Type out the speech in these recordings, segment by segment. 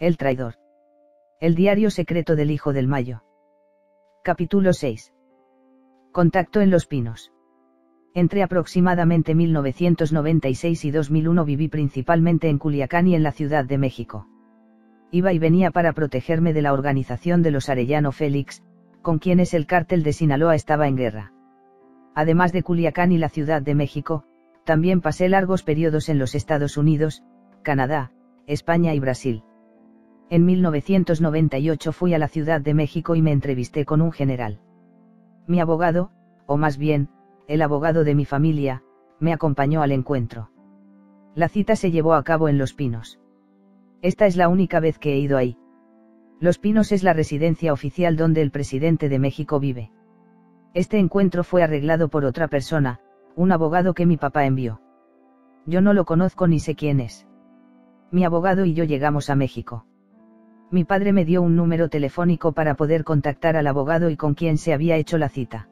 El traidor. El diario secreto del Hijo del Mayo. Capítulo 6. Contacto en Los Pinos. Entre aproximadamente 1996 y 2001 viví principalmente en Culiacán y en la Ciudad de México. Iba y venía para protegerme de la organización de los Arellano Félix, con quienes el cártel de Sinaloa estaba en guerra. Además de Culiacán y la Ciudad de México, también pasé largos periodos en los Estados Unidos, Canadá, España y Brasil. En 1998 fui a la Ciudad de México y me entrevisté con un general. Mi abogado, o más bien, el abogado de mi familia, me acompañó al encuentro. La cita se llevó a cabo en Los Pinos. Esta es la única vez que he ido ahí. Los Pinos es la residencia oficial donde el presidente de México vive. Este encuentro fue arreglado por otra persona, un abogado que mi papá envió. Yo no lo conozco ni sé quién es. Mi abogado y yo llegamos a México. Mi padre me dio un número telefónico para poder contactar al abogado y con quien se había hecho la cita.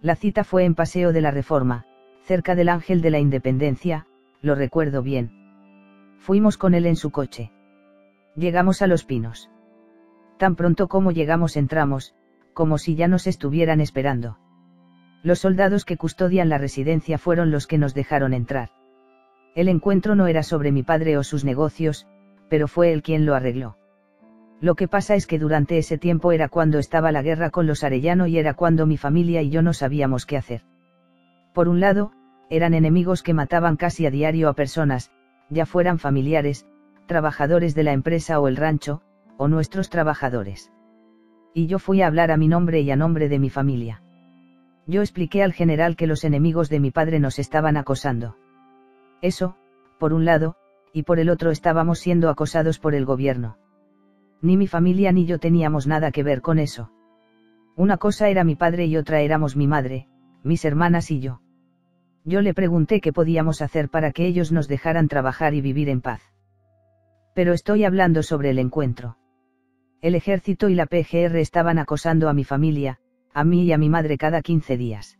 La cita fue en Paseo de la Reforma, cerca del Ángel de la Independencia, lo recuerdo bien. Fuimos con él en su coche. Llegamos a Los Pinos. Tan pronto como llegamos entramos, como si ya nos estuvieran esperando. Los soldados que custodian la residencia fueron los que nos dejaron entrar. El encuentro no era sobre mi padre o sus negocios, pero fue él quien lo arregló. Lo que pasa es que durante ese tiempo era cuando estaba la guerra con los Arellano y era cuando mi familia y yo no sabíamos qué hacer. Por un lado, eran enemigos que mataban casi a diario a personas, ya fueran familiares, trabajadores de la empresa o el rancho, o nuestros trabajadores. Y yo fui a hablar a mi nombre y a nombre de mi familia. Yo expliqué al general que los enemigos de mi padre nos estaban acosando. Eso, por un lado, y por el otro estábamos siendo acosados por el gobierno. Ni mi familia ni yo teníamos nada que ver con eso. Una cosa era mi padre y otra éramos mi madre, mis hermanas y yo. Yo le pregunté qué podíamos hacer para que ellos nos dejaran trabajar y vivir en paz. Pero estoy hablando sobre el encuentro. El ejército y la PGR estaban acosando a mi familia, a mí y a mi madre cada 15 días.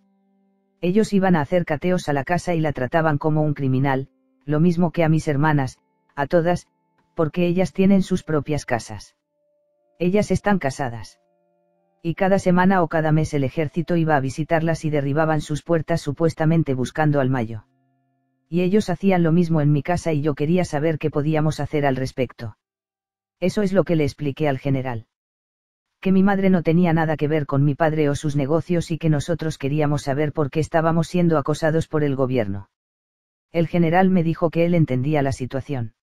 Ellos iban a hacer cateos a la casa y la trataban como un criminal, lo mismo que a mis hermanas, a todas, porque ellas tienen sus propias casas. Ellas están casadas. Y cada semana o cada mes el ejército iba a visitarlas y derribaban sus puertas supuestamente buscando al mayo. Y ellos hacían lo mismo en mi casa y yo quería saber qué podíamos hacer al respecto. Eso es lo que le expliqué al general. Que mi madre no tenía nada que ver con mi padre o sus negocios y que nosotros queríamos saber por qué estábamos siendo acosados por el gobierno. El general me dijo que él entendía la situación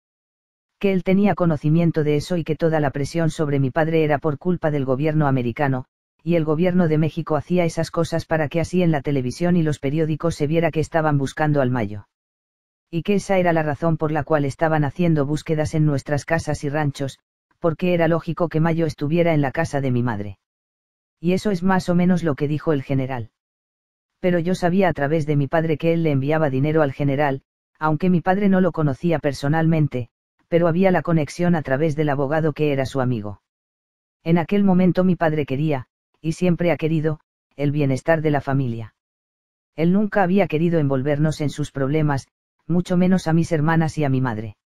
que él tenía conocimiento de eso y que toda la presión sobre mi padre era por culpa del gobierno americano, y el gobierno de México hacía esas cosas para que así en la televisión y los periódicos se viera que estaban buscando al Mayo. Y que esa era la razón por la cual estaban haciendo búsquedas en nuestras casas y ranchos, porque era lógico que Mayo estuviera en la casa de mi madre. Y eso es más o menos lo que dijo el general. Pero yo sabía a través de mi padre que él le enviaba dinero al general, aunque mi padre no lo conocía personalmente, pero había la conexión a través del abogado que era su amigo. En aquel momento mi padre quería, y siempre ha querido, el bienestar de la familia. Él nunca había querido envolvernos en sus problemas, mucho menos a mis hermanas y a mi madre.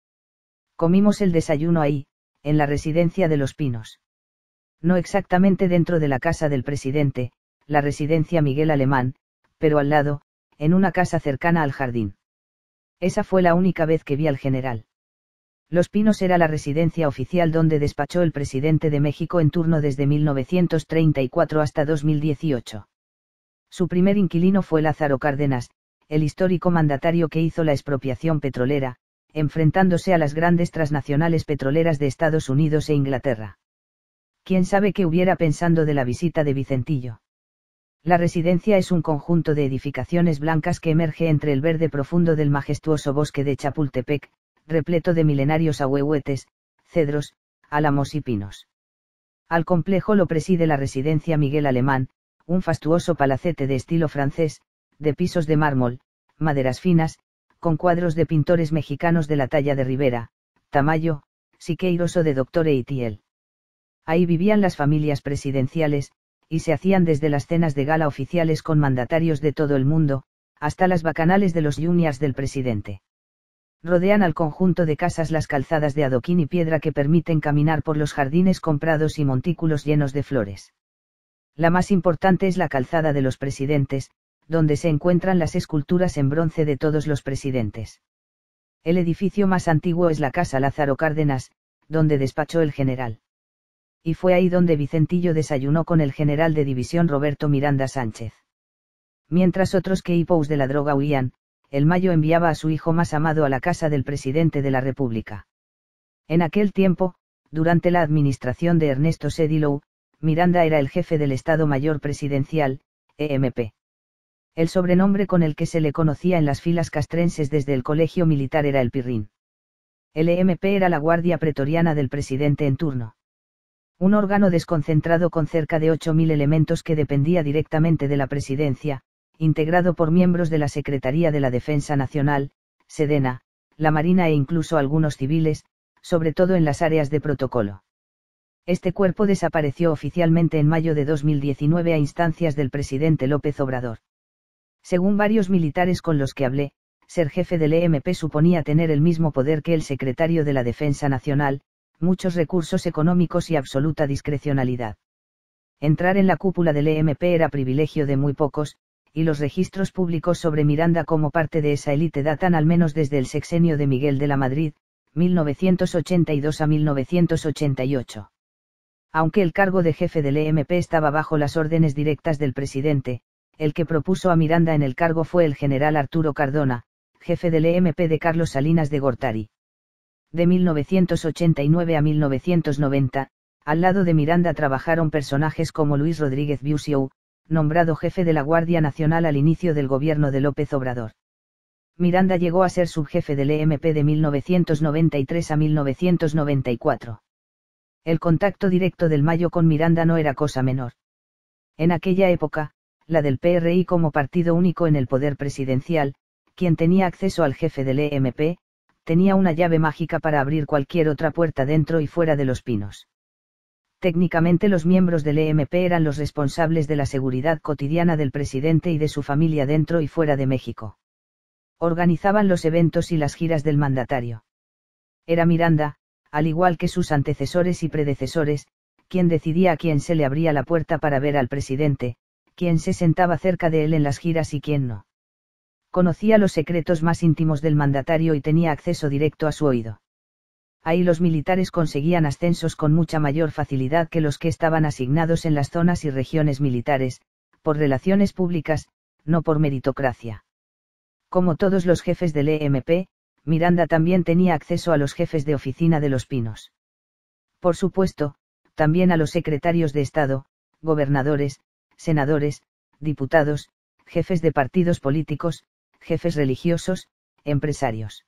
Comimos el desayuno ahí, en la residencia de los Pinos. No exactamente dentro de la casa del presidente, la residencia Miguel Alemán, pero al lado, en una casa cercana al jardín. Esa fue la única vez que vi al general. Los Pinos era la residencia oficial donde despachó el presidente de México en turno desde 1934 hasta 2018. Su primer inquilino fue Lázaro Cárdenas, el histórico mandatario que hizo la expropiación petrolera, enfrentándose a las grandes transnacionales petroleras de Estados Unidos e Inglaterra. ¿Quién sabe qué hubiera pensando de la visita de Vicentillo? La residencia es un conjunto de edificaciones blancas que emerge entre el verde profundo del majestuoso bosque de Chapultepec, repleto de milenarios ahuehuetes, cedros, álamos y pinos. Al complejo lo preside la residencia Miguel Alemán, un fastuoso palacete de estilo francés, de pisos de mármol, maderas finas, con cuadros de pintores mexicanos de la talla de Rivera, Tamayo, Siqueiros o de Doctor Eitiel. Ahí vivían las familias presidenciales, y se hacían desde las cenas de gala oficiales con mandatarios de todo el mundo, hasta las bacanales de los juniors del presidente Rodean al conjunto de casas las calzadas de adoquín y piedra que permiten caminar por los jardines con prados y montículos llenos de flores. La más importante es la calzada de los presidentes, donde se encuentran las esculturas en bronce de todos los presidentes. El edificio más antiguo es la Casa Lázaro Cárdenas, donde despachó el general. Y fue ahí donde Vicentillo desayunó con el general de división Roberto Miranda Sánchez. Mientras otros que de la droga huían, el Mayo enviaba a su hijo más amado a la casa del presidente de la República. En aquel tiempo, durante la administración de Ernesto Sedilow, Miranda era el jefe del Estado Mayor Presidencial, EMP. El sobrenombre con el que se le conocía en las filas castrenses desde el colegio militar era el Pirrín. El EMP era la guardia pretoriana del presidente en turno. Un órgano desconcentrado con cerca de 8.000 elementos que dependía directamente de la presidencia, integrado por miembros de la Secretaría de la Defensa Nacional, Sedena, la Marina e incluso algunos civiles, sobre todo en las áreas de protocolo. Este cuerpo desapareció oficialmente en mayo de 2019 a instancias del presidente López Obrador. Según varios militares con los que hablé, ser jefe del EMP suponía tener el mismo poder que el secretario de la Defensa Nacional, muchos recursos económicos y absoluta discrecionalidad. Entrar en la cúpula del EMP era privilegio de muy pocos, y los registros públicos sobre Miranda como parte de esa élite datan al menos desde el sexenio de Miguel de la Madrid, 1982 a 1988. Aunque el cargo de jefe del EMP estaba bajo las órdenes directas del presidente, el que propuso a Miranda en el cargo fue el general Arturo Cardona, jefe del EMP de Carlos Salinas de Gortari. De 1989 a 1990, al lado de Miranda trabajaron personajes como Luis Rodríguez Busiou, nombrado jefe de la Guardia Nacional al inicio del gobierno de López Obrador. Miranda llegó a ser subjefe del EMP de 1993 a 1994. El contacto directo del Mayo con Miranda no era cosa menor. En aquella época, la del PRI como partido único en el poder presidencial, quien tenía acceso al jefe del EMP, tenía una llave mágica para abrir cualquier otra puerta dentro y fuera de los pinos. Técnicamente los miembros del EMP eran los responsables de la seguridad cotidiana del presidente y de su familia dentro y fuera de México. Organizaban los eventos y las giras del mandatario. Era Miranda, al igual que sus antecesores y predecesores, quien decidía a quién se le abría la puerta para ver al presidente, quién se sentaba cerca de él en las giras y quién no. Conocía los secretos más íntimos del mandatario y tenía acceso directo a su oído ahí los militares conseguían ascensos con mucha mayor facilidad que los que estaban asignados en las zonas y regiones militares, por relaciones públicas, no por meritocracia. Como todos los jefes del EMP, Miranda también tenía acceso a los jefes de oficina de los pinos. Por supuesto, también a los secretarios de Estado, gobernadores, senadores, diputados, jefes de partidos políticos, jefes religiosos, empresarios.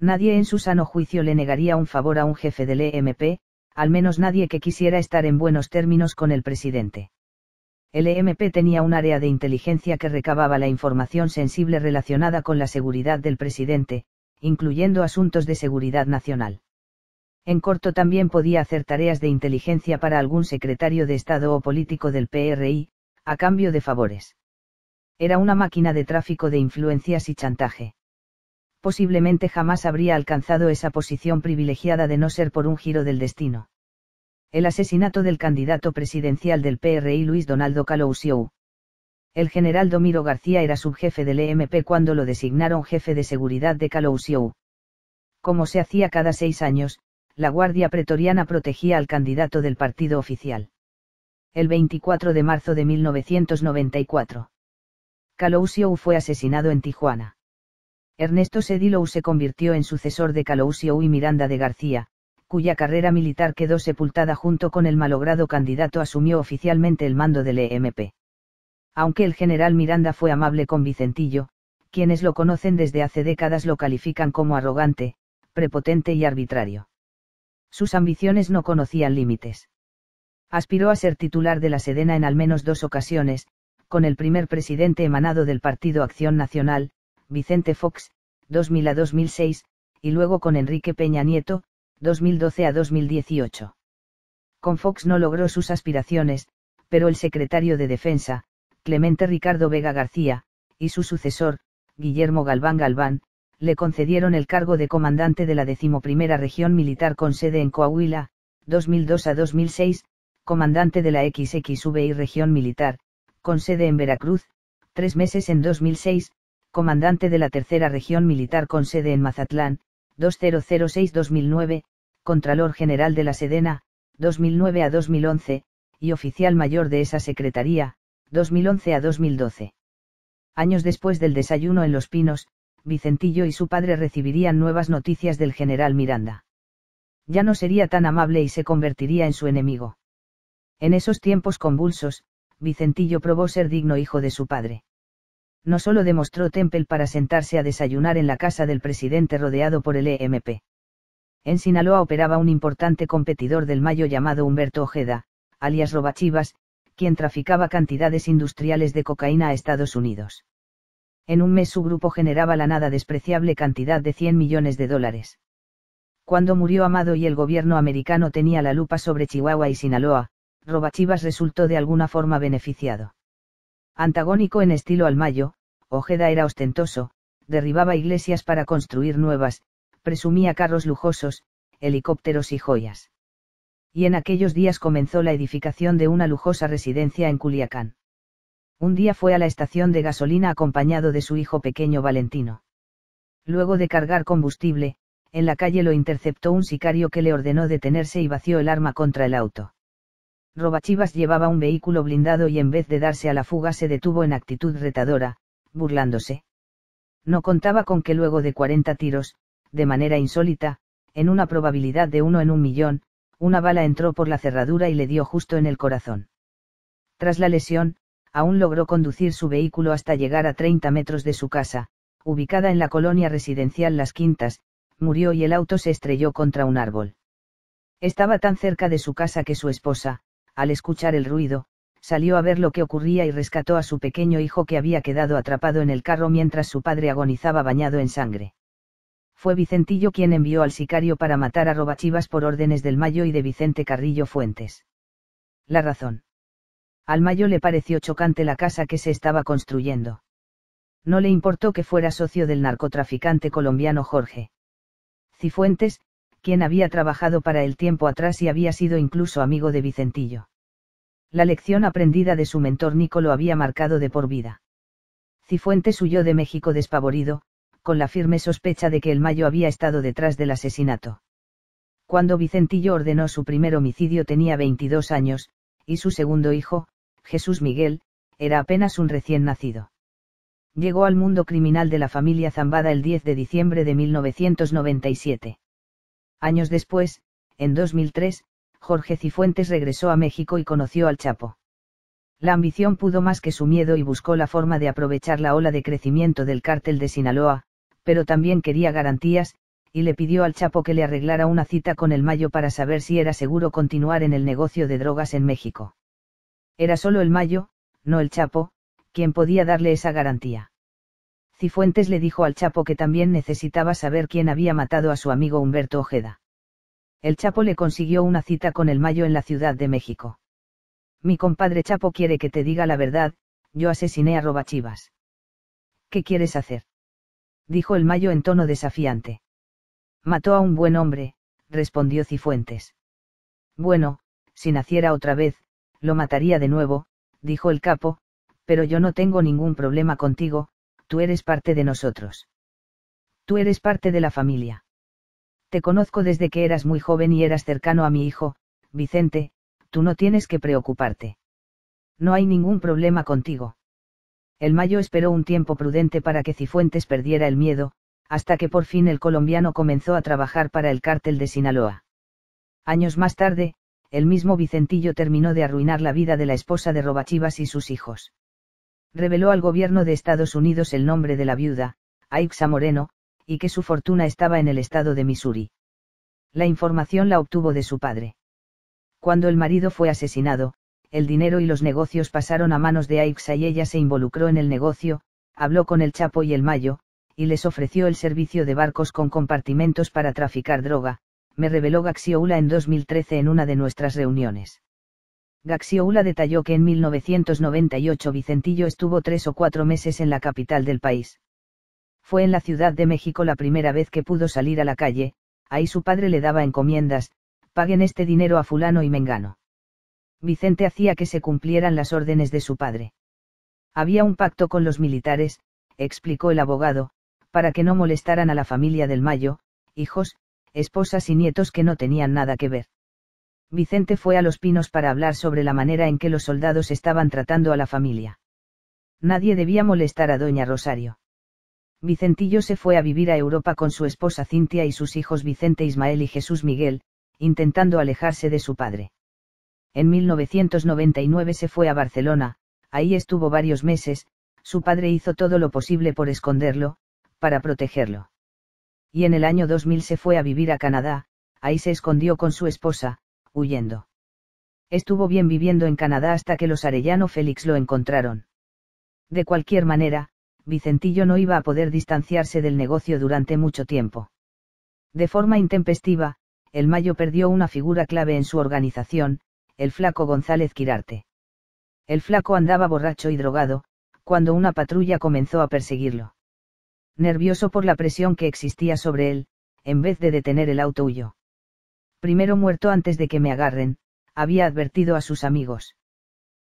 Nadie en su sano juicio le negaría un favor a un jefe del EMP, al menos nadie que quisiera estar en buenos términos con el presidente. El EMP tenía un área de inteligencia que recababa la información sensible relacionada con la seguridad del presidente, incluyendo asuntos de seguridad nacional. En corto también podía hacer tareas de inteligencia para algún secretario de Estado o político del PRI, a cambio de favores. Era una máquina de tráfico de influencias y chantaje posiblemente jamás habría alcanzado esa posición privilegiada de no ser por un giro del destino. El asesinato del candidato presidencial del PRI Luis Donaldo Calousiou. El general Domiro García era subjefe del EMP cuando lo designaron jefe de seguridad de Calousiou. Como se hacía cada seis años, la Guardia Pretoriana protegía al candidato del partido oficial. El 24 de marzo de 1994. Calousiou fue asesinado en Tijuana. Ernesto Sedilou se convirtió en sucesor de Calousiou y Miranda de García, cuya carrera militar quedó sepultada junto con el malogrado candidato asumió oficialmente el mando del EMP. Aunque el general Miranda fue amable con Vicentillo, quienes lo conocen desde hace décadas lo califican como arrogante, prepotente y arbitrario. Sus ambiciones no conocían límites. Aspiró a ser titular de la Sedena en al menos dos ocasiones, con el primer presidente emanado del Partido Acción Nacional, Vicente Fox, 2000 a 2006, y luego con Enrique Peña Nieto, 2012 a 2018. Con Fox no logró sus aspiraciones, pero el secretario de Defensa, Clemente Ricardo Vega García, y su sucesor, Guillermo Galván Galván, le concedieron el cargo de comandante de la decimoprimera región militar con sede en Coahuila, 2002 a 2006, comandante de la XXVI región militar, con sede en Veracruz, tres meses en 2006, comandante de la tercera región militar con sede en Mazatlán, 2006-2009, Contralor General de la Sedena, 2009 a 2011, y oficial mayor de esa secretaría, 2011 a 2012. Años después del desayuno en Los Pinos, Vicentillo y su padre recibirían nuevas noticias del general Miranda. Ya no sería tan amable y se convertiría en su enemigo. En esos tiempos convulsos, Vicentillo probó ser digno hijo de su padre. No solo demostró Temple para sentarse a desayunar en la casa del presidente rodeado por el EMP. En Sinaloa operaba un importante competidor del Mayo llamado Humberto Ojeda, alias Robachivas, quien traficaba cantidades industriales de cocaína a Estados Unidos. En un mes su grupo generaba la nada despreciable cantidad de 100 millones de dólares. Cuando murió Amado y el gobierno americano tenía la lupa sobre Chihuahua y Sinaloa, Robachivas resultó de alguna forma beneficiado. Antagónico en estilo al Mayo, Ojeda era ostentoso, derribaba iglesias para construir nuevas, presumía carros lujosos, helicópteros y joyas y en aquellos días comenzó la edificación de una lujosa residencia en Culiacán. Un día fue a la estación de gasolina acompañado de su hijo pequeño Valentino. Luego de cargar combustible, en la calle lo interceptó un sicario que le ordenó detenerse y vació el arma contra el auto. Robachivas llevaba un vehículo blindado y en vez de darse a la fuga se detuvo en actitud retadora, burlándose. No contaba con que luego de 40 tiros, de manera insólita, en una probabilidad de uno en un millón, una bala entró por la cerradura y le dio justo en el corazón. Tras la lesión, aún logró conducir su vehículo hasta llegar a 30 metros de su casa, ubicada en la colonia residencial Las Quintas, murió y el auto se estrelló contra un árbol. Estaba tan cerca de su casa que su esposa, al escuchar el ruido, salió a ver lo que ocurría y rescató a su pequeño hijo que había quedado atrapado en el carro mientras su padre agonizaba bañado en sangre fue Vicentillo quien envió al sicario para matar a Robachivas por órdenes del Mayo y de Vicente Carrillo Fuentes. La razón. Al Mayo le pareció chocante la casa que se estaba construyendo. No le importó que fuera socio del narcotraficante colombiano Jorge. Cifuentes, quien había trabajado para él tiempo atrás y había sido incluso amigo de Vicentillo. La lección aprendida de su mentor Nico lo había marcado de por vida. Cifuentes huyó de México despavorido, con la firme sospecha de que el Mayo había estado detrás del asesinato. Cuando Vicentillo ordenó su primer homicidio tenía 22 años, y su segundo hijo, Jesús Miguel, era apenas un recién nacido. Llegó al mundo criminal de la familia Zambada el 10 de diciembre de 1997. Años después, en 2003, Jorge Cifuentes regresó a México y conoció al Chapo. La ambición pudo más que su miedo y buscó la forma de aprovechar la ola de crecimiento del cártel de Sinaloa, pero también quería garantías, y le pidió al Chapo que le arreglara una cita con el Mayo para saber si era seguro continuar en el negocio de drogas en México. Era solo el Mayo, no el Chapo, quien podía darle esa garantía. Cifuentes le dijo al Chapo que también necesitaba saber quién había matado a su amigo Humberto Ojeda. El Chapo le consiguió una cita con el Mayo en la Ciudad de México. Mi compadre Chapo quiere que te diga la verdad, yo asesiné a Robachivas. ¿Qué quieres hacer? dijo el Mayo en tono desafiante. Mató a un buen hombre, respondió Cifuentes. Bueno, si naciera otra vez, lo mataría de nuevo, dijo el capo, pero yo no tengo ningún problema contigo, tú eres parte de nosotros. Tú eres parte de la familia. Te conozco desde que eras muy joven y eras cercano a mi hijo, Vicente, tú no tienes que preocuparte. No hay ningún problema contigo. El Mayo esperó un tiempo prudente para que Cifuentes perdiera el miedo, hasta que por fin el colombiano comenzó a trabajar para el cártel de Sinaloa. Años más tarde, el mismo Vicentillo terminó de arruinar la vida de la esposa de Robachivas y sus hijos. Reveló al gobierno de Estados Unidos el nombre de la viuda, Aixa Moreno, y que su fortuna estaba en el estado de Missouri. La información la obtuvo de su padre. Cuando el marido fue asesinado, el dinero y los negocios pasaron a manos de Aixa y ella se involucró en el negocio, habló con el Chapo y el Mayo, y les ofreció el servicio de barcos con compartimentos para traficar droga, me reveló Gaxioula en 2013 en una de nuestras reuniones. Gaxioula detalló que en 1998 Vicentillo estuvo tres o cuatro meses en la capital del país. Fue en la Ciudad de México la primera vez que pudo salir a la calle, ahí su padre le daba encomiendas, paguen este dinero a fulano y mengano. Vicente hacía que se cumplieran las órdenes de su padre. Había un pacto con los militares, explicó el abogado, para que no molestaran a la familia del Mayo, hijos, esposas y nietos que no tenían nada que ver. Vicente fue a Los Pinos para hablar sobre la manera en que los soldados estaban tratando a la familia. Nadie debía molestar a doña Rosario. Vicentillo se fue a vivir a Europa con su esposa Cintia y sus hijos Vicente Ismael y Jesús Miguel, intentando alejarse de su padre. En 1999 se fue a Barcelona, ahí estuvo varios meses, su padre hizo todo lo posible por esconderlo, para protegerlo. Y en el año 2000 se fue a vivir a Canadá, ahí se escondió con su esposa, huyendo. Estuvo bien viviendo en Canadá hasta que los Arellano Félix lo encontraron. De cualquier manera, Vicentillo no iba a poder distanciarse del negocio durante mucho tiempo. De forma intempestiva, el Mayo perdió una figura clave en su organización, el flaco González Quirarte. El flaco andaba borracho y drogado, cuando una patrulla comenzó a perseguirlo. Nervioso por la presión que existía sobre él, en vez de detener el auto huyó. Primero muerto antes de que me agarren, había advertido a sus amigos.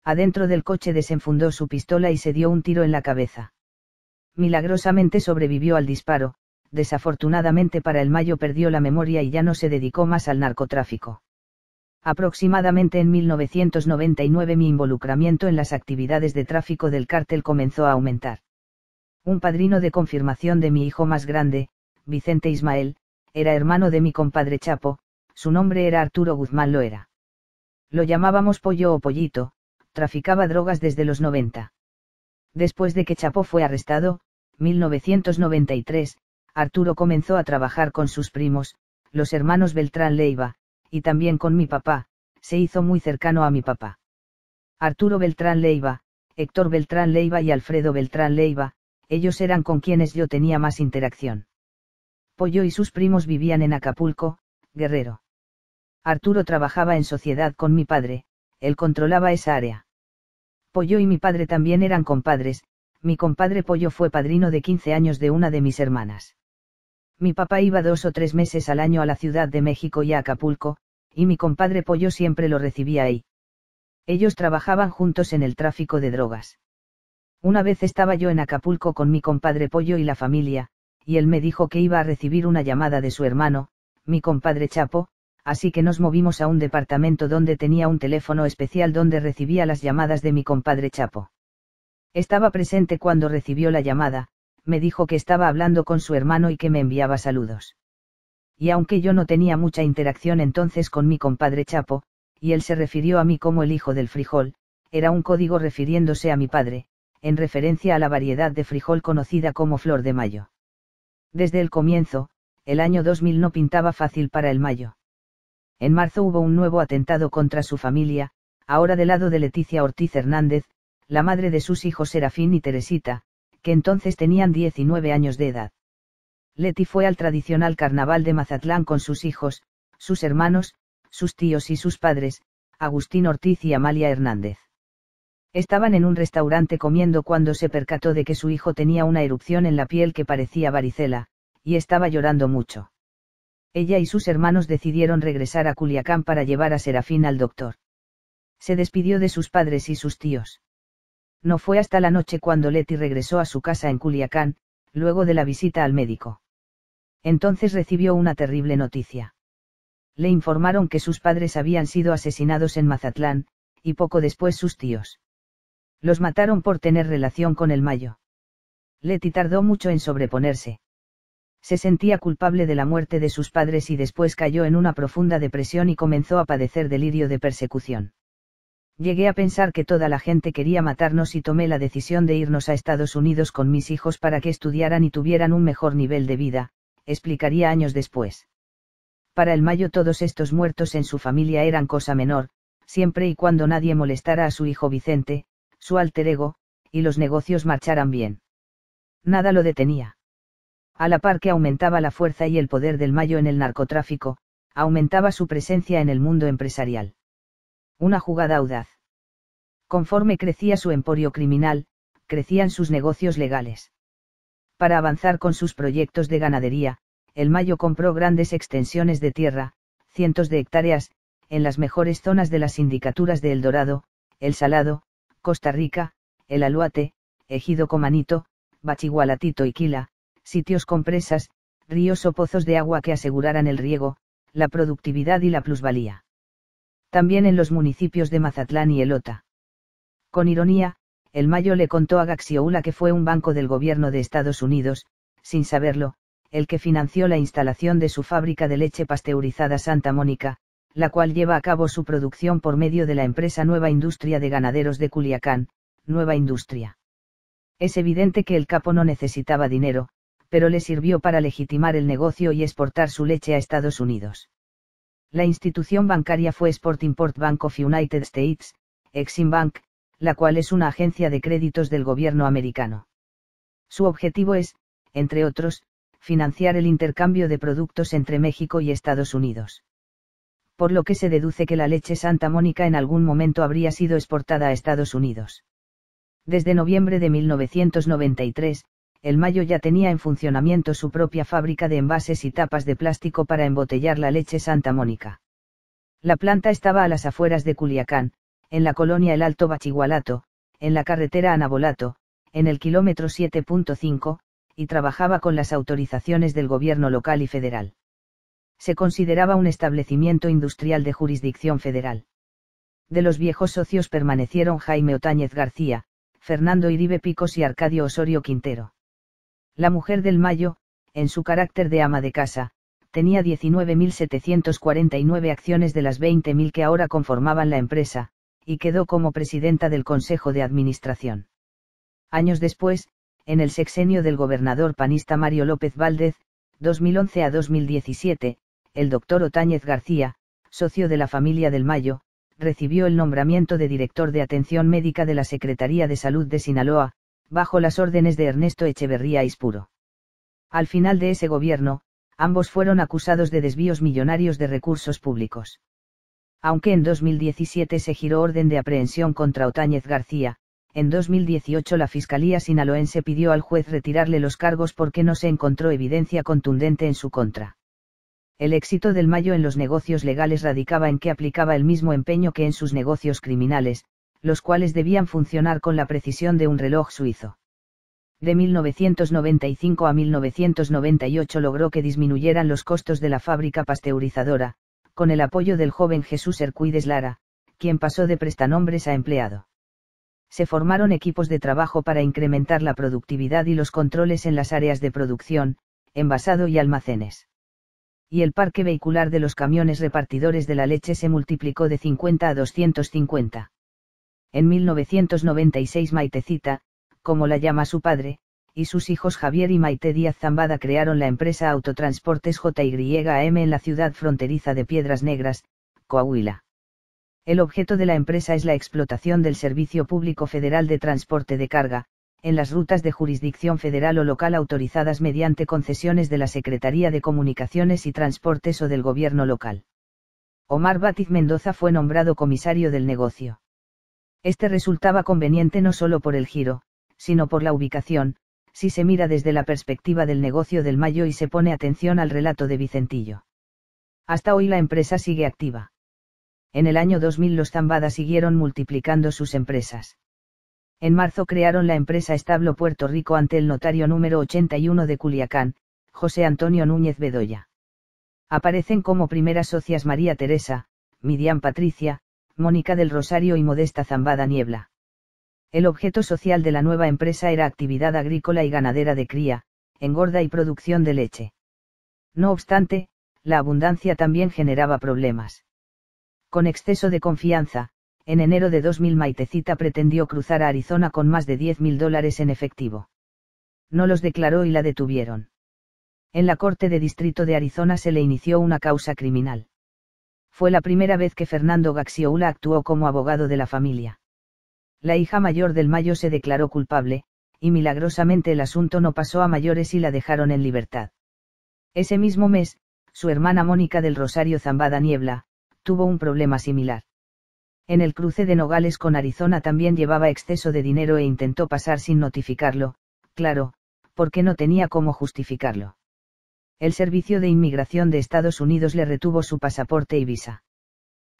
Adentro del coche desenfundó su pistola y se dio un tiro en la cabeza. Milagrosamente sobrevivió al disparo, desafortunadamente para el Mayo perdió la memoria y ya no se dedicó más al narcotráfico. Aproximadamente en 1999 mi involucramiento en las actividades de tráfico del cártel comenzó a aumentar. Un padrino de confirmación de mi hijo más grande, Vicente Ismael, era hermano de mi compadre Chapo, su nombre era Arturo Guzmán Loera. Lo llamábamos Pollo o Pollito, traficaba drogas desde los 90. Después de que Chapo fue arrestado, 1993, Arturo comenzó a trabajar con sus primos, los hermanos Beltrán Leiva, y también con mi papá, se hizo muy cercano a mi papá. Arturo Beltrán Leiva, Héctor Beltrán Leiva y Alfredo Beltrán Leiva, ellos eran con quienes yo tenía más interacción. Pollo y sus primos vivían en Acapulco, Guerrero. Arturo trabajaba en sociedad con mi padre, él controlaba esa área. Pollo y mi padre también eran compadres, mi compadre Pollo fue padrino de 15 años de una de mis hermanas. Mi papá iba dos o tres meses al año a la Ciudad de México y a Acapulco, y mi compadre Pollo siempre lo recibía ahí. Ellos trabajaban juntos en el tráfico de drogas. Una vez estaba yo en Acapulco con mi compadre Pollo y la familia, y él me dijo que iba a recibir una llamada de su hermano, mi compadre Chapo, así que nos movimos a un departamento donde tenía un teléfono especial donde recibía las llamadas de mi compadre Chapo. Estaba presente cuando recibió la llamada, me dijo que estaba hablando con su hermano y que me enviaba saludos. Y aunque yo no tenía mucha interacción entonces con mi compadre Chapo, y él se refirió a mí como el hijo del frijol, era un código refiriéndose a mi padre, en referencia a la variedad de frijol conocida como flor de mayo. Desde el comienzo, el año 2000 no pintaba fácil para el mayo. En marzo hubo un nuevo atentado contra su familia, ahora del lado de Leticia Ortiz Hernández, la madre de sus hijos Serafín y Teresita, que entonces tenían 19 años de edad. Leti fue al tradicional carnaval de Mazatlán con sus hijos, sus hermanos, sus tíos y sus padres, Agustín Ortiz y Amalia Hernández. Estaban en un restaurante comiendo cuando se percató de que su hijo tenía una erupción en la piel que parecía varicela, y estaba llorando mucho. Ella y sus hermanos decidieron regresar a Culiacán para llevar a Serafín al doctor. Se despidió de sus padres y sus tíos. No fue hasta la noche cuando Leti regresó a su casa en Culiacán, luego de la visita al médico. Entonces recibió una terrible noticia. Le informaron que sus padres habían sido asesinados en Mazatlán, y poco después sus tíos. Los mataron por tener relación con el Mayo. Leti tardó mucho en sobreponerse se sentía culpable de la muerte de sus padres y después cayó en una profunda depresión y comenzó a padecer delirio de persecución. Llegué a pensar que toda la gente quería matarnos y tomé la decisión de irnos a Estados Unidos con mis hijos para que estudiaran y tuvieran un mejor nivel de vida, explicaría años después. Para el Mayo todos estos muertos en su familia eran cosa menor, siempre y cuando nadie molestara a su hijo Vicente, su alter ego, y los negocios marcharan bien. Nada lo detenía. A la par que aumentaba la fuerza y el poder del Mayo en el narcotráfico, aumentaba su presencia en el mundo empresarial. Una jugada audaz. Conforme crecía su emporio criminal, crecían sus negocios legales. Para avanzar con sus proyectos de ganadería, el Mayo compró grandes extensiones de tierra, cientos de hectáreas, en las mejores zonas de las sindicaturas de El Dorado, El Salado, Costa Rica, El Aluate, Ejido Comanito, Bachigualatito y Quila, sitios con presas, ríos o pozos de agua que aseguraran el riego, la productividad y la plusvalía. También en los municipios de Mazatlán y Elota. Con ironía, el Mayo le contó a Gaxioula que fue un banco del gobierno de Estados Unidos, sin saberlo, el que financió la instalación de su fábrica de leche pasteurizada Santa Mónica, la cual lleva a cabo su producción por medio de la empresa Nueva Industria de Ganaderos de Culiacán, Nueva Industria. Es evidente que el capo no necesitaba dinero, pero le sirvió para legitimar el negocio y exportar su leche a Estados Unidos. La institución bancaria fue Sport Import Bank of United States, Exim Bank, la cual es una agencia de créditos del gobierno americano. Su objetivo es, entre otros, financiar el intercambio de productos entre México y Estados Unidos. Por lo que se deduce que la leche Santa Mónica en algún momento habría sido exportada a Estados Unidos. Desde noviembre de 1993, el Mayo ya tenía en funcionamiento su propia fábrica de envases y tapas de plástico para embotellar la leche Santa Mónica. La planta estaba a las afueras de Culiacán, en la colonia El Alto Bachigualato, en la carretera Anabolato, en el kilómetro 7.5, y trabajaba con las autorizaciones del gobierno local y federal. Se consideraba un establecimiento industrial de jurisdicción federal. De los viejos socios permanecieron Jaime Otáñez García, Fernando Iribe Picos y Arcadio Osorio Quintero. La mujer del Mayo, en su carácter de ama de casa, tenía 19.749 acciones de las 20.000 que ahora conformaban la empresa, y quedó como presidenta del Consejo de Administración. Años después, en el sexenio del gobernador panista Mario López Valdez, 2011 a 2017, el doctor Otáñez García, socio de la familia del Mayo, recibió el nombramiento de director de atención médica de la Secretaría de Salud de Sinaloa, bajo las órdenes de Ernesto Echeverría Ispuro. Al final de ese gobierno, ambos fueron acusados de desvíos millonarios de recursos públicos aunque en 2017 se giró orden de aprehensión contra Otáñez García, en 2018 la Fiscalía sinaloense pidió al juez retirarle los cargos porque no se encontró evidencia contundente en su contra. El éxito del Mayo en los negocios legales radicaba en que aplicaba el mismo empeño que en sus negocios criminales, los cuales debían funcionar con la precisión de un reloj suizo. De 1995 a 1998 logró que disminuyeran los costos de la fábrica pasteurizadora, con el apoyo del joven Jesús Hercuides Lara, quien pasó de prestanombres a empleado. Se formaron equipos de trabajo para incrementar la productividad y los controles en las áreas de producción, envasado y almacenes. Y el parque vehicular de los camiones repartidores de la leche se multiplicó de 50 a 250. En 1996 Maitecita, como la llama su padre, y sus hijos Javier y Maite Díaz Zambada crearon la empresa Autotransportes JYM en la ciudad fronteriza de Piedras Negras, Coahuila. El objeto de la empresa es la explotación del Servicio Público Federal de Transporte de Carga, en las rutas de jurisdicción federal o local autorizadas mediante concesiones de la Secretaría de Comunicaciones y Transportes o del Gobierno local. Omar Batiz Mendoza fue nombrado comisario del negocio. Este resultaba conveniente no solo por el giro, sino por la ubicación, si se mira desde la perspectiva del negocio del Mayo y se pone atención al relato de Vicentillo. Hasta hoy la empresa sigue activa. En el año 2000 los Zambada siguieron multiplicando sus empresas. En marzo crearon la empresa Establo Puerto Rico ante el notario número 81 de Culiacán, José Antonio Núñez Bedoya. Aparecen como primeras socias María Teresa, Midian Patricia, Mónica del Rosario y Modesta Zambada Niebla. El objeto social de la nueva empresa era actividad agrícola y ganadera de cría, engorda y producción de leche. No obstante, la abundancia también generaba problemas. Con exceso de confianza, en enero de 2000 Maitecita pretendió cruzar a Arizona con más de 10 mil dólares en efectivo. No los declaró y la detuvieron. En la Corte de Distrito de Arizona se le inició una causa criminal. Fue la primera vez que Fernando Gaxioula actuó como abogado de la familia. La hija mayor del Mayo se declaró culpable, y milagrosamente el asunto no pasó a mayores y la dejaron en libertad. Ese mismo mes, su hermana Mónica del Rosario Zambada Niebla, tuvo un problema similar. En el cruce de Nogales con Arizona también llevaba exceso de dinero e intentó pasar sin notificarlo, claro, porque no tenía cómo justificarlo. El Servicio de Inmigración de Estados Unidos le retuvo su pasaporte y visa.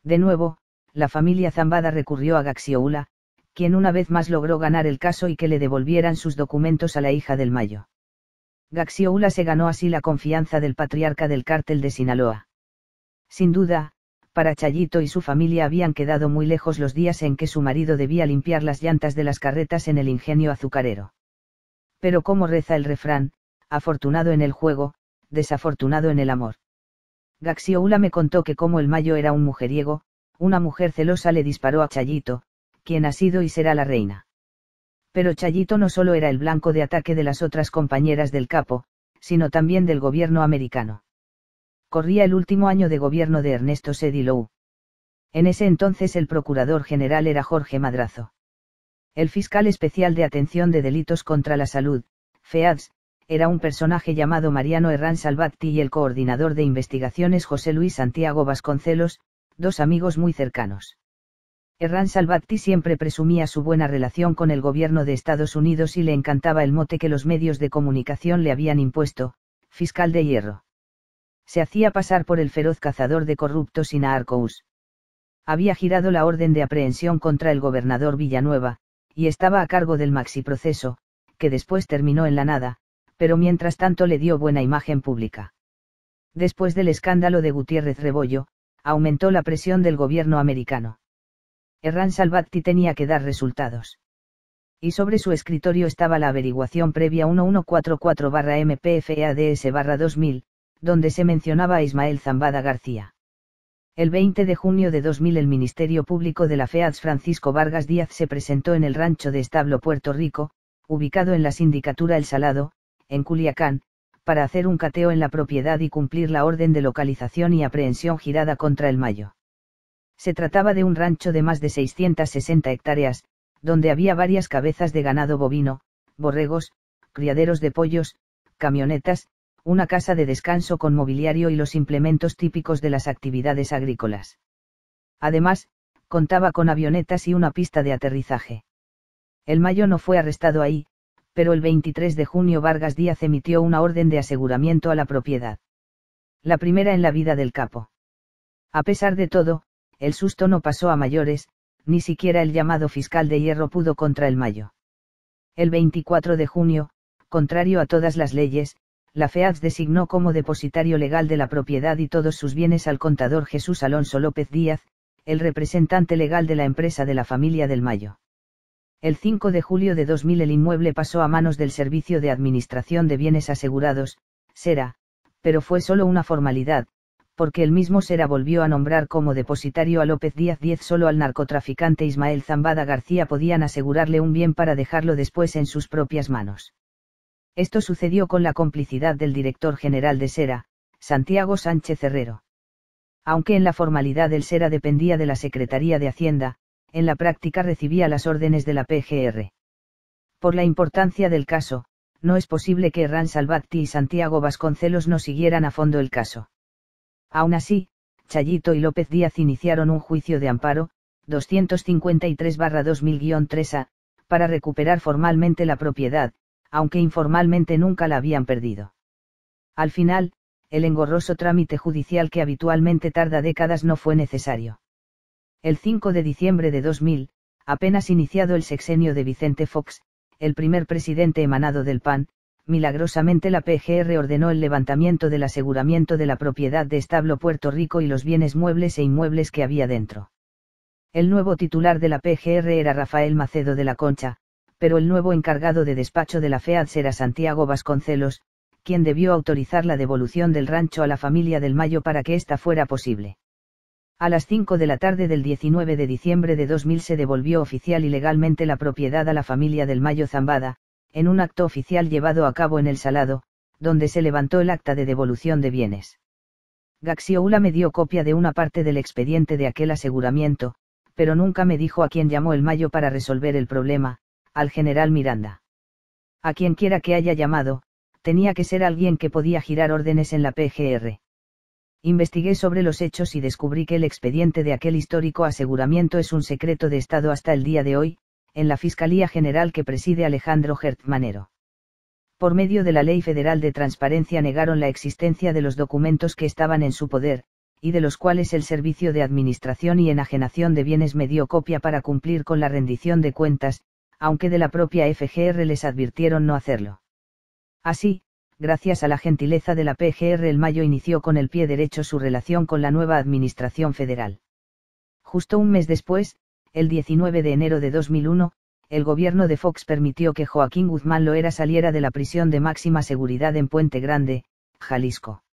De nuevo, la familia Zambada recurrió a Gaxioula, quien una vez más logró ganar el caso y que le devolvieran sus documentos a la hija del Mayo. Gaxioula se ganó así la confianza del patriarca del cártel de Sinaloa. Sin duda, para Chayito y su familia habían quedado muy lejos los días en que su marido debía limpiar las llantas de las carretas en el ingenio azucarero. Pero como reza el refrán, afortunado en el juego, desafortunado en el amor. Gaxioula me contó que como el Mayo era un mujeriego, una mujer celosa le disparó a Chayito, quien ha sido y será la reina. Pero Chayito no solo era el blanco de ataque de las otras compañeras del capo, sino también del gobierno americano. Corría el último año de gobierno de Ernesto Sedilou. En ese entonces el procurador general era Jorge Madrazo. El fiscal especial de atención de delitos contra la salud, FEADS, era un personaje llamado Mariano Herrán Salvatti y el coordinador de investigaciones José Luis Santiago Vasconcelos, dos amigos muy cercanos. Herrán Salvatti siempre presumía su buena relación con el gobierno de Estados Unidos y le encantaba el mote que los medios de comunicación le habían impuesto, fiscal de hierro. Se hacía pasar por el feroz cazador de corruptos y narcos. Había girado la orden de aprehensión contra el gobernador Villanueva, y estaba a cargo del maxiproceso, que después terminó en la nada, pero mientras tanto le dio buena imagen pública. Después del escándalo de Gutiérrez Rebollo, aumentó la presión del gobierno americano. Herrán Salvatti tenía que dar resultados. Y sobre su escritorio estaba la averiguación previa 1144-MPFADS-2000, donde se mencionaba a Ismael Zambada García. El 20 de junio de 2000 el Ministerio Público de la FEADS Francisco Vargas Díaz se presentó en el rancho de Establo Puerto Rico, ubicado en la sindicatura El Salado, en Culiacán, para hacer un cateo en la propiedad y cumplir la orden de localización y aprehensión girada contra el Mayo. Se trataba de un rancho de más de 660 hectáreas, donde había varias cabezas de ganado bovino, borregos, criaderos de pollos, camionetas, una casa de descanso con mobiliario y los implementos típicos de las actividades agrícolas. Además, contaba con avionetas y una pista de aterrizaje. El Mayo no fue arrestado ahí, pero el 23 de junio Vargas Díaz emitió una orden de aseguramiento a la propiedad. La primera en la vida del capo. A pesar de todo, el susto no pasó a mayores, ni siquiera el llamado fiscal de hierro pudo contra el Mayo. El 24 de junio, contrario a todas las leyes, la FEADS designó como depositario legal de la propiedad y todos sus bienes al contador Jesús Alonso López Díaz, el representante legal de la empresa de la familia del Mayo. El 5 de julio de 2000 el inmueble pasó a manos del Servicio de Administración de Bienes Asegurados, SERA, pero fue solo una formalidad, porque el mismo SERA volvió a nombrar como depositario a López Díaz Diez solo al narcotraficante Ismael Zambada García podían asegurarle un bien para dejarlo después en sus propias manos. Esto sucedió con la complicidad del director general de SERA, Santiago Sánchez Herrero. Aunque en la formalidad el SERA dependía de la Secretaría de Hacienda, en la práctica recibía las órdenes de la PGR. Por la importancia del caso, no es posible que Herrán Salvatti y Santiago Vasconcelos no siguieran a fondo el caso. Aún así, Chayito y López Díaz iniciaron un juicio de amparo, 253-2000-3A, para recuperar formalmente la propiedad, aunque informalmente nunca la habían perdido. Al final, el engorroso trámite judicial que habitualmente tarda décadas no fue necesario. El 5 de diciembre de 2000, apenas iniciado el sexenio de Vicente Fox, el primer presidente emanado del PAN, milagrosamente la PGR ordenó el levantamiento del aseguramiento de la propiedad de Establo Puerto Rico y los bienes muebles e inmuebles que había dentro. El nuevo titular de la PGR era Rafael Macedo de la Concha, pero el nuevo encargado de despacho de la FEAD era Santiago Vasconcelos, quien debió autorizar la devolución del rancho a la familia del Mayo para que ésta fuera posible. A las 5 de la tarde del 19 de diciembre de 2000 se devolvió oficial y legalmente la propiedad a la familia del Mayo Zambada, en un acto oficial llevado a cabo en El Salado, donde se levantó el acta de devolución de bienes. Gaxioula me dio copia de una parte del expediente de aquel aseguramiento, pero nunca me dijo a quién llamó el Mayo para resolver el problema, al general Miranda. A quien quiera que haya llamado, tenía que ser alguien que podía girar órdenes en la PGR. Investigué sobre los hechos y descubrí que el expediente de aquel histórico aseguramiento es un secreto de Estado hasta el día de hoy, en la Fiscalía General que preside Alejandro Gertmanero. por medio de la Ley Federal de Transparencia negaron la existencia de los documentos que estaban en su poder, y de los cuales el Servicio de Administración y Enajenación de Bienes me dio copia para cumplir con la rendición de cuentas, aunque de la propia FGR les advirtieron no hacerlo. Así, gracias a la gentileza de la PGR el Mayo inició con el pie derecho su relación con la nueva Administración Federal. Justo un mes después, el 19 de enero de 2001, el gobierno de Fox permitió que Joaquín Guzmán Loera saliera de la prisión de máxima seguridad en Puente Grande, Jalisco.